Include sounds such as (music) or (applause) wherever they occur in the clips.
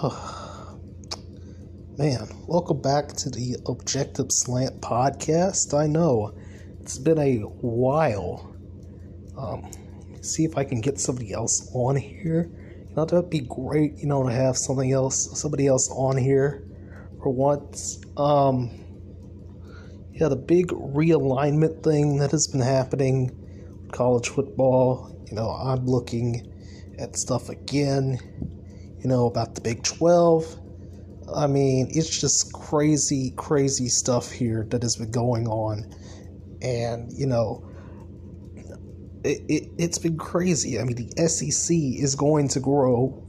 (sighs) Man, welcome back to the Objective Slant podcast. I know it's been a while. Um, see if I can get somebody else on here. You know, that'd be great, you know, to have something else, somebody else on here for once. Um, yeah, the big realignment thing that has been happening with college football. You know, I'm looking at stuff again, you know, about the Big 12. I mean, it's just crazy, crazy stuff here that has been going on. And, you know, it, it, it's been crazy. I mean, the SEC is going to grow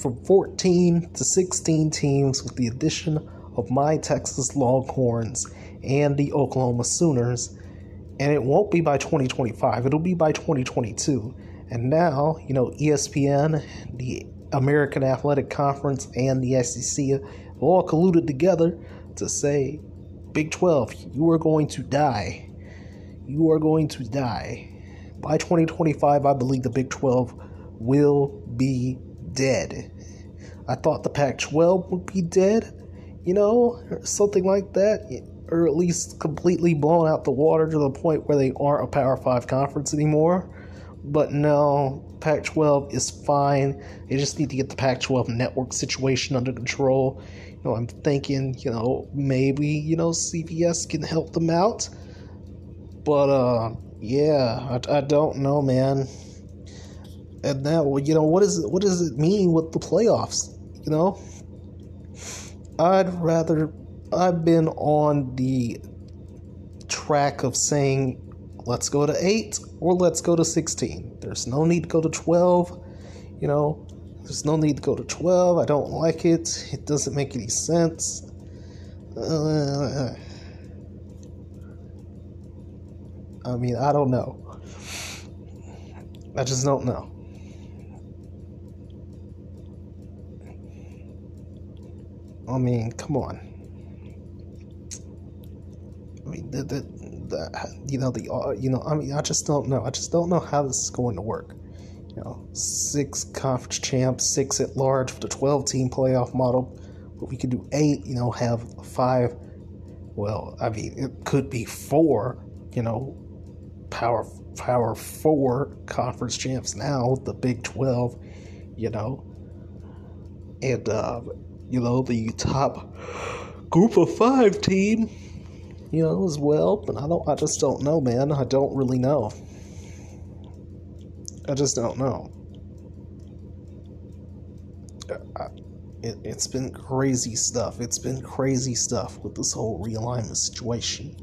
from 14 to 16 teams with the addition of my Texas Longhorns and the Oklahoma Sooners. And it won't be by 2025, it'll be by 2022. And now, you know, ESPN, the American Athletic Conference, and the SEC all colluded together to say, Big 12, you are going to die. You are going to die. By 2025, I believe the Big 12 will be dead. I thought the Pac 12 would be dead, you know, something like that or at least completely blown out the water to the point where they aren't a Power 5 conference anymore. But no, Pac 12 is fine. They just need to get the Pac 12 network situation under control. You know, I'm thinking, you know, maybe, you know, CBS can help them out. But, uh, yeah, I, I don't know, man. And now, you know, what is what does it mean with the playoffs? You know, I'd rather I've been on the track of saying let's go to 8 or let's go to 16. There's no need to go to 12. You know, there's no need to go to 12. I don't like it. It doesn't make any sense. Uh, I mean, I don't know. I just don't know. I mean, come on. I mean, the, the, the you know the uh, you know I mean I just don't know. I just don't know how this is going to work. You know, six conference champs, six at large for the twelve team playoff model, but we could do eight. You know, have five. Well, I mean, it could be four. You know, power power four conference champs now. The Big Twelve. You know, and uh, you know the top group of five team you know, as well. But I don't. I just don't know, man. I don't really know. I just don't know. I, it, it's been crazy stuff. It's been crazy stuff with this whole realignment situation.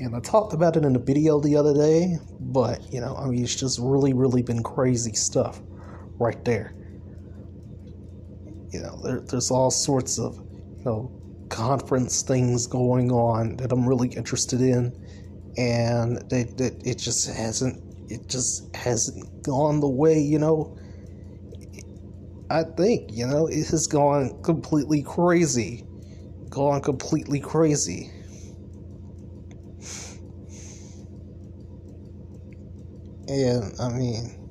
And I talked about it in a video the other day, but you know, I mean, it's just really, really been crazy stuff right there. You know, there, there's all sorts of, you know, conference things going on that I'm really interested in, and that it, it just hasn't it just hasn't gone the way you know. I think you know it has gone completely crazy, gone completely crazy. And I mean,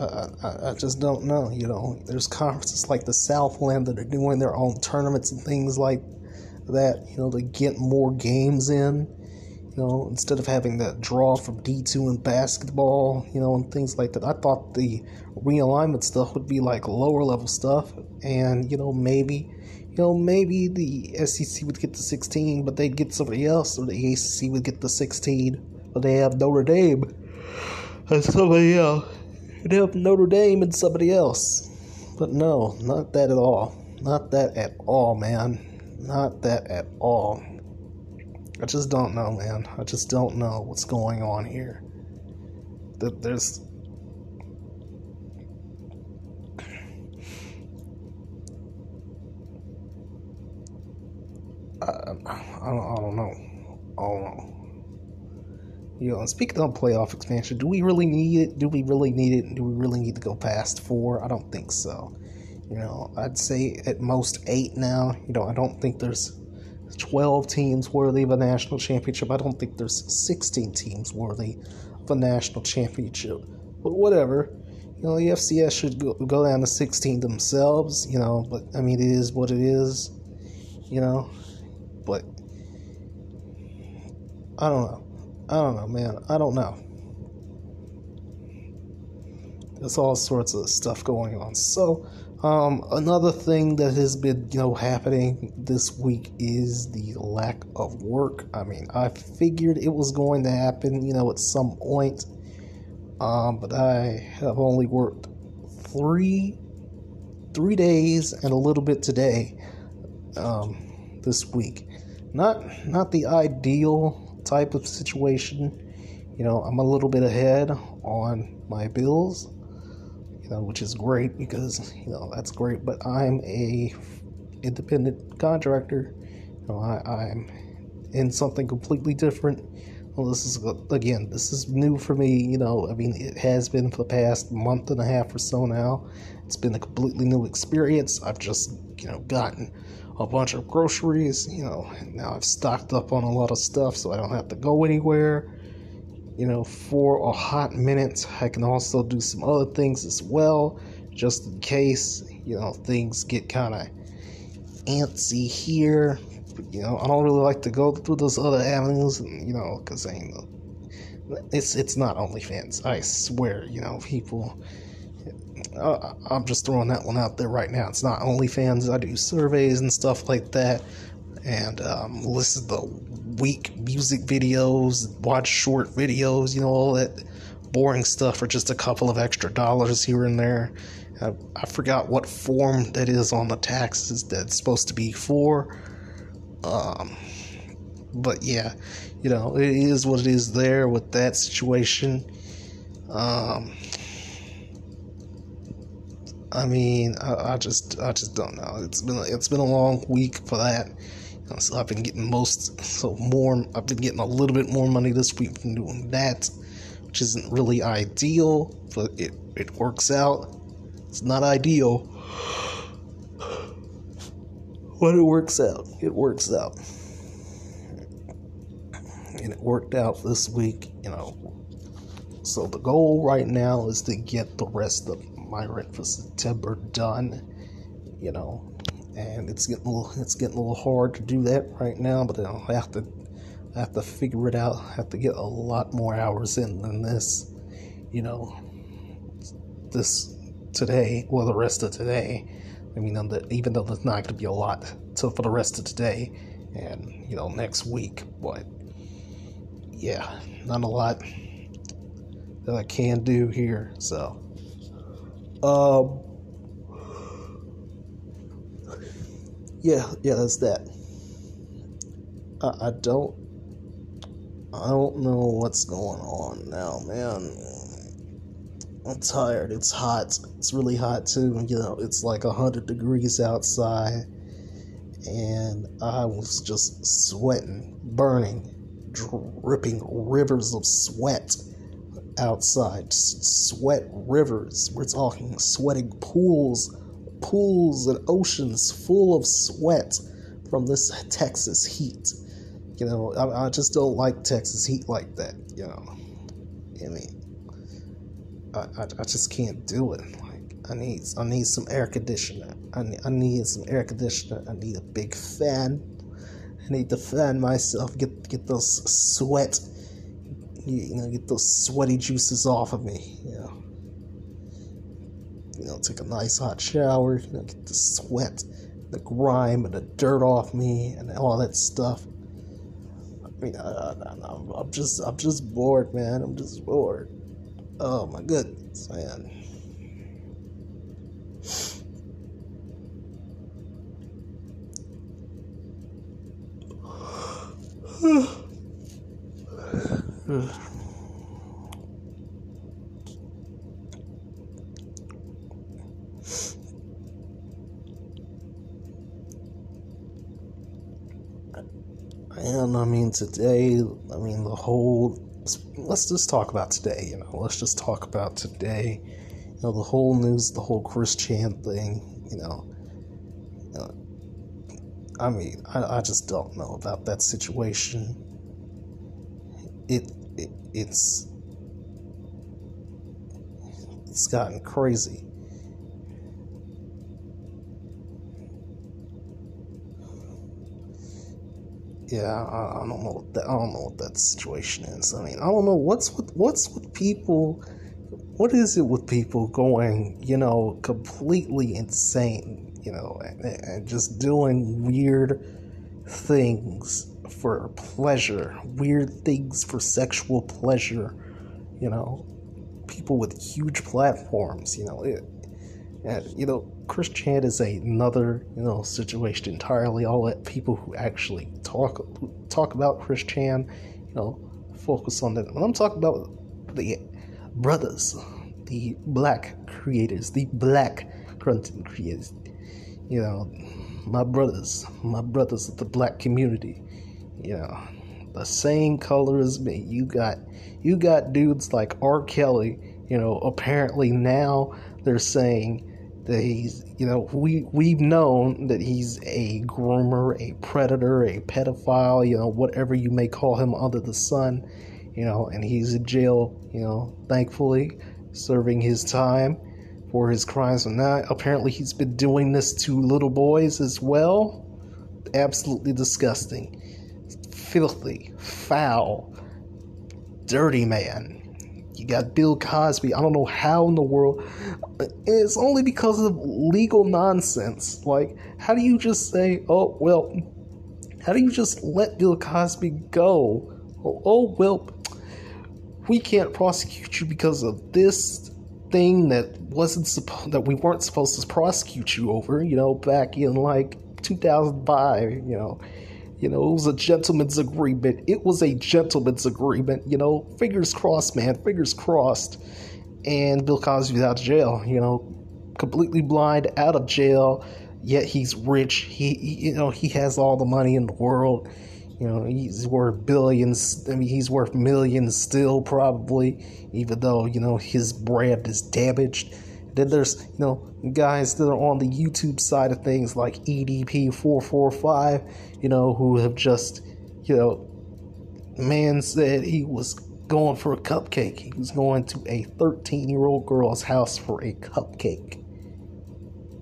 I, I, just don't know. You know, there's conferences like the Southland that are doing their own tournaments and things like that. You know, to get more games in. You know, instead of having that draw from D two in basketball. You know, and things like that. I thought the realignment stuff would be like lower level stuff, and you know maybe. You know, maybe the SEC would get the 16, but they'd get somebody else, or the ACC would get the 16, but they have Notre Dame and somebody else help Notre Dame and somebody else. But no, not that at all. Not that at all, man. Not that at all. I just don't know, man. I just don't know what's going on here. That there's I, I, don't, I don't know. You know, speaking of playoff expansion, do we really need it? Do we really need it? Do we really need to go past four? I don't think so. You know, I'd say at most eight now. You know, I don't think there's 12 teams worthy of a national championship. I don't think there's 16 teams worthy of a national championship. But whatever. you know, the FCS should go, go down to 16 themselves, you know, but I mean, it is what it is, you know, but I don't know. I don't know, man. I don't know. There's all sorts of stuff going on. So, um, another thing that has been, you know, happening this week is the lack of work. I mean, I figured it was going to happen, you know, at some point. Um, but I have only worked three, three days and a little bit today, um, this week. Not, not the ideal type of situation. You know, I'm a little bit ahead on my bills you know, which is great because you know that's great. But I'm a independent contractor. You know, I, I'm in something completely different. Well, this is again, this is new for me. You know, I mean, it has been for the past month and a half or so now. It's been a completely new experience. I've just you know gotten a bunch of groceries. You know, now I've stocked up on a lot of stuff, so I don't have to go anywhere you know, for a hot minute. I can also do some other things as well, just in case, you know, things get kind of antsy here. You know, I don't really like to go through those other avenues, and, you know, because I know it's it's not OnlyFans. I swear, you know, people. Uh, I'm just throwing that one out there right now. It's not OnlyFans. I do surveys and stuff like that, and um, listen to weak music videos, watch short videos, you know, all that boring stuff for just a couple of extra dollars here and there. I, I forgot what form that is on the taxes that's supposed to be for. Um, but yeah, you know, it is what it is there with that situation. Um, I mean, I, I, just, I just don't know. It's been, it's been a long week for that. So I've been getting most, so more, I've been getting a little bit more money this week from doing that, which isn't really ideal, but it, it works out. It's not ideal, but it works out. It works out. And it worked out this week, you know. So the goal right now is to get the rest of my rent for September done, you know, and it's getting a little, it's getting a little hard to do that right now. But I'll have to I have to figure it out. I have to get a lot more hours in than this, you know, this today or the rest of today. I mean, even though there's not going to be a lot to, for the rest of today and you know next week, but yeah, not a lot that I can do here. So, um yeah, yeah, that's that. I, I don't, I don't know what's going on now, man. I'm tired. It's hot. It's really hot too. You know, it's like hundred degrees outside, and I was just sweating, burning, dripping rivers of sweat outside. Sweat rivers. We're talking sweating pools pools and oceans full of sweat from this Texas heat. You know, I, I just don't like Texas heat like that. You know, I mean, I, I, I just can't do it. Like, I need I need some air conditioner. I need, I need some air conditioner. I need a big fan. I need to fan myself. Get get those sweat. You know, get those sweaty juices off of me. You know you know, take a nice hot shower, you know, get the sweat, the grime, and the dirt off me, and all that stuff. I mean, I, am just, I'm just bored, man. I'm just bored. Oh my goodness, man. (sighs) (sighs) And I mean, today, I mean, the whole. Let's just talk about today, you know. Let's just talk about today. You know, the whole news, the whole Chris Chan thing, you know. You know I mean, I, I just don't know about that situation. It, it it's it's gotten crazy. Yeah, I, I don't know. What that, I don't know what that situation is. I mean, I don't know what's with what's with people. What is it with people going, you know, completely insane, you know, and, and just doing weird things for pleasure, weird things for sexual pleasure, you know, people with huge platforms, you know, it, and you know, Chris Chan is another you know situation entirely. I'll let people who actually talk talk about Chris Chan, you know, focus on that. When I'm talking about the brothers, the black creators, the black content creators, you know, my brothers, my brothers of the black community, you know, the same color as me. You got you got dudes like R. Kelly, you know, apparently now they're saying that he's you know we we've known that he's a groomer a predator a pedophile you know whatever you may call him under the sun you know and he's in jail you know thankfully serving his time for his crimes and now apparently he's been doing this to little boys as well absolutely disgusting filthy foul dirty man you got Bill Cosby. I don't know how in the world. It's only because of legal nonsense. Like, how do you just say, oh, well, how do you just let Bill Cosby go? Oh, oh well, we can't prosecute you because of this thing that wasn't supposed that we weren't supposed to prosecute you over. You know, back in like 2005. You know you know, it was a gentleman's agreement. It was a gentleman's agreement. You know, fingers crossed, man. Fingers crossed. And Bill Cosby's out of jail. You know, completely blind, out of jail. Yet he's rich. He, you know, he has all the money in the world. You know, he's worth billions. I mean, he's worth millions still, probably, even though, you know, his brand is damaged. Then there's, you know, guys that are on the YouTube side of things like EDP445, you know, who have just, you know, man said he was going for a cupcake. He was going to a 13 year old girl's house for a cupcake.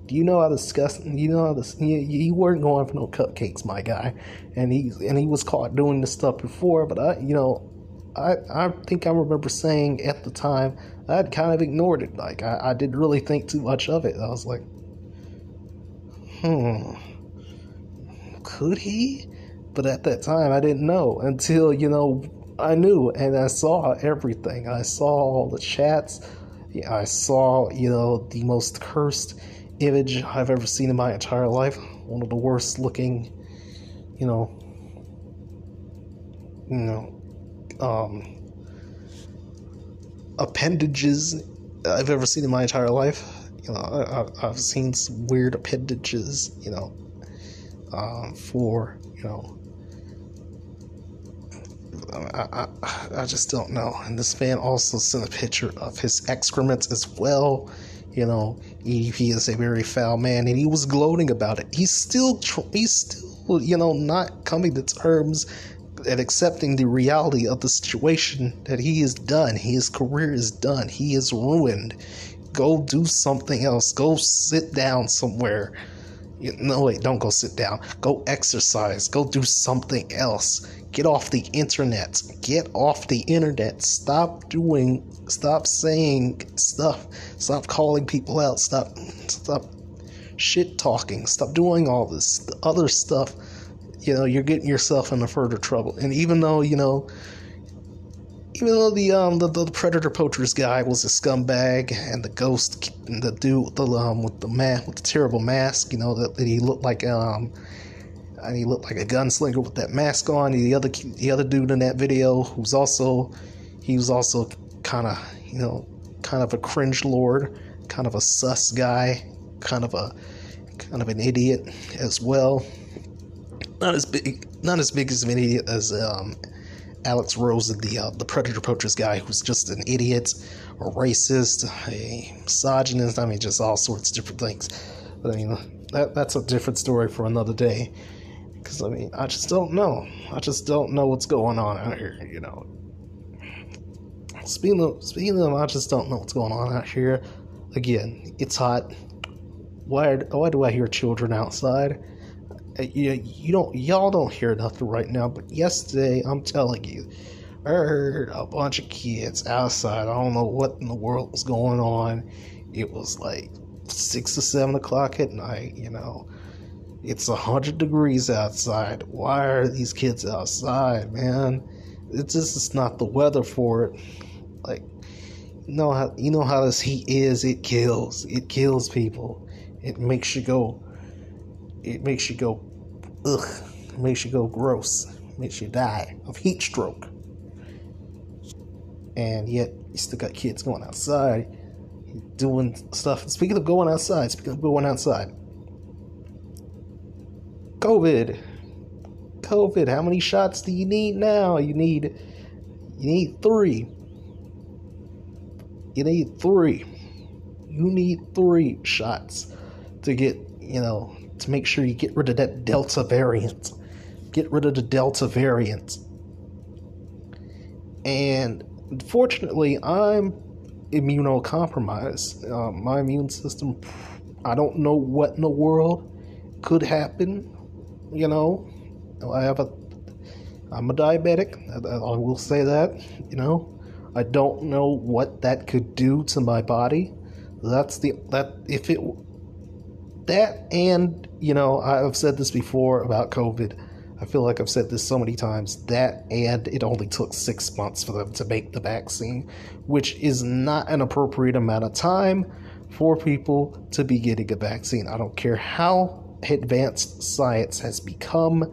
Do you know how disgusting? You know how this? You, you weren't going for no cupcakes, my guy, and he and he was caught doing this stuff before. But I, you know, I I think I remember saying at the time I'd kind of ignored it. Like I, I didn't really think too much of it. I was like, hmm, could he? But at that time, I didn't know until you know I knew and I saw everything. I saw all the chats. I saw you know the most cursed image I've ever seen in my entire life. One of the worst looking, you know, you know, um, appendages I've ever seen in my entire life. You know, I, have seen some weird appendages. You know, um, for you know. I, I, I just don't know. And this man also sent a picture of his excrement as well. You know, he, he is a very foul man, and he was gloating about it. He's still, he's still, you know, not coming to terms and accepting the reality of the situation that he is done. His career is done. He is ruined. Go do something else. Go sit down somewhere. No, wait, don't go sit down. Go exercise. Go do something else. Get off the internet. Get off the internet. Stop doing, stop saying stuff. Stop calling people out. Stop, stop shit talking. Stop doing all this other stuff you know you're getting yourself into further trouble. And even though you know, even though the um the, the predator poachers guy was a scumbag and the ghost and the dude with the um with the man with the terrible mask, you know that, that he looked like um and he looked like a gunslinger with that mask on. The other the other dude in that video who's also he was also kind of you know kind of a cringe lord, kind of a sus guy, kind of a kind of an idiot as well not as big, not as big as an idiot as um, Alex Rose, the uh, the Predator Poachers guy, who's just an idiot, a racist, a misogynist. I mean, just all sorts of different things. But I mean, that that's a different story for another day. Because I mean, I just don't know. I just don't know what's going on out here. You know, speaking of speaking of I just don't know what's going on out here. Again, it's hot. Why why do I hear children outside? Uh, you, you don't y'all don't hear nothing right now, but yesterday I'm telling you, I heard a bunch of kids outside. I don't know what in the world was going on. It was like six or seven o'clock at night, you know. It's a hundred degrees outside. Why are these kids outside, man? It's just it's not the weather for it. Like you know how you know how this heat is, it kills. It kills people. It makes you go it makes you go ugh. Makes you go gross. Makes you die of heat stroke. And yet you still got kids going outside doing stuff. Speaking of going outside, speaking of going outside, COVID. COVID. How many shots do you need now? You need you need three. You need three. You need three shots to get, you know, to make sure you get rid of that Delta variant. Get rid of the Delta variant. And fortunately, I'm immunocompromised. Uh, my immune system, I don't know what in the world could happen. You know, I have a, I'm a diabetic. I, I will say that. You know, I don't know what that could do to my body. That's the that if it that and you know I've said this before about COVID I feel like I've said this so many times that, and it only took six months for them to make the vaccine, which is not an appropriate amount of time for people to be getting a vaccine. I don't care how advanced science has become.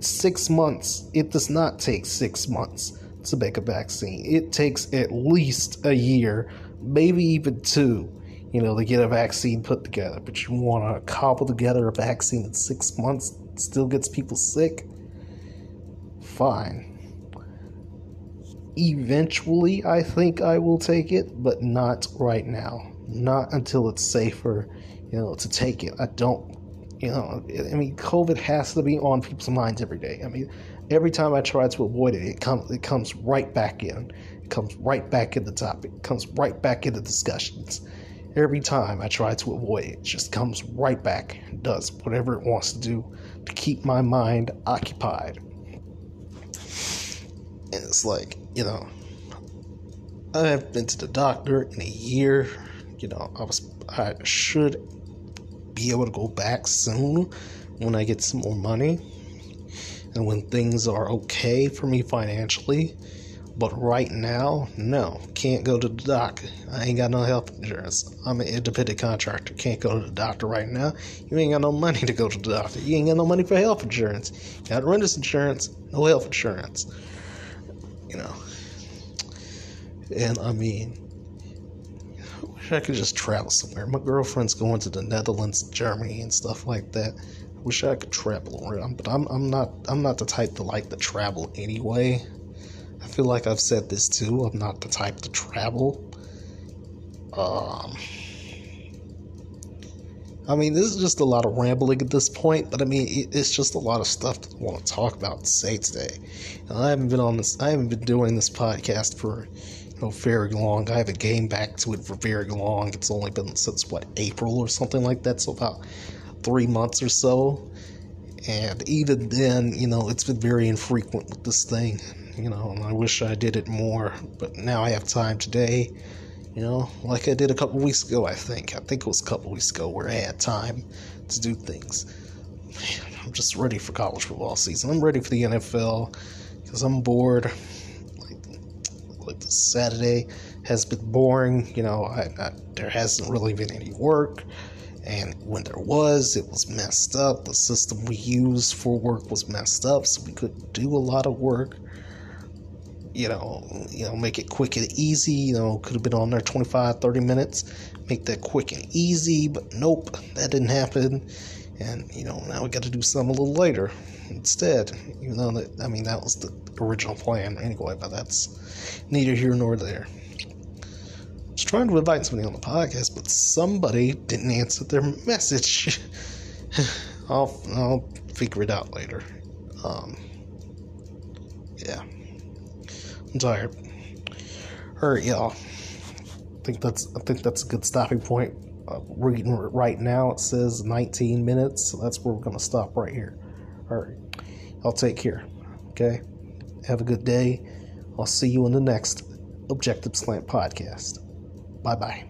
Six months, it does not take six months to make a vaccine. It takes at least a year, maybe even two, you know, to get a vaccine put together. But you want to cobble together a vaccine in six months? still gets people sick, fine. Eventually, I think I will take it, but not right now. Not until it's safer, you know, to take it. I don't, you know, I mean, COVID has to be on people's minds every day. I mean, every time I try to avoid it, it comes, it comes right back in. It comes right back in the topic. It comes right back into discussions every time I try to avoid it, it just comes right back and does whatever it wants to do to keep my mind occupied. And it's like, you know, I haven't been to the doctor in a year. You know, I was I should be able to go back soon when I get some more money and when things are okay for me financially. But right now, no, can't go to the doctor. I ain't got no health insurance. I'm an independent contractor. Can't go to the doctor right now. You ain't got no money to go to the doctor. You ain't got no money for health insurance. Got renter's insurance, no health insurance. You know. And I mean, I wish I could just travel somewhere. My girlfriend's going to the Netherlands, Germany, and stuff like that. I wish I could travel around, but I'm I'm not I'm not the type to like to travel anyway. Feel like I've said this too. I'm not the type to travel. Um, I mean, this is just a lot of rambling at this point, but I mean, it's just a lot of stuff that I want to talk about and say today. I haven't been on this. I haven't been doing this podcast for you know very long. I haven't gained back to it for very long. It's only been since what April or something like that, so about three months or so. And even then, you know, it's been very infrequent with this thing you know, and I wish I did it more, but now I have time today, you know, like I did a couple weeks ago, I think. I think it was a couple weeks ago where I had time to do things. Man, I'm just ready for college football season. I'm ready for the NFL because I'm bored. Like, like Saturday has been boring, you know, I, I, there hasn't really been any work. And when there was, it was messed up. The system we used for work was messed up, so we couldn't do a lot of work you know, you know, make it quick and easy. You know, could have been on there 25, 30 minutes, make that quick and easy, but nope, that didn't happen. And you know, now we got to do something a little later instead. Even though that, I mean, that was the original plan anyway, but that's neither here nor there. I was trying to invite somebody on the podcast, but somebody didn't answer their message. (laughs) I'll I'll figure it out later. Um, yeah. Tired. All right, y'all. I think that's I think that's a good stopping point. Uh, reading right now, it says 19 minutes, so that's where we're gonna stop right here. All right, I'll take care. Okay, have a good day. I'll see you in the next Objective Slant podcast. Bye bye.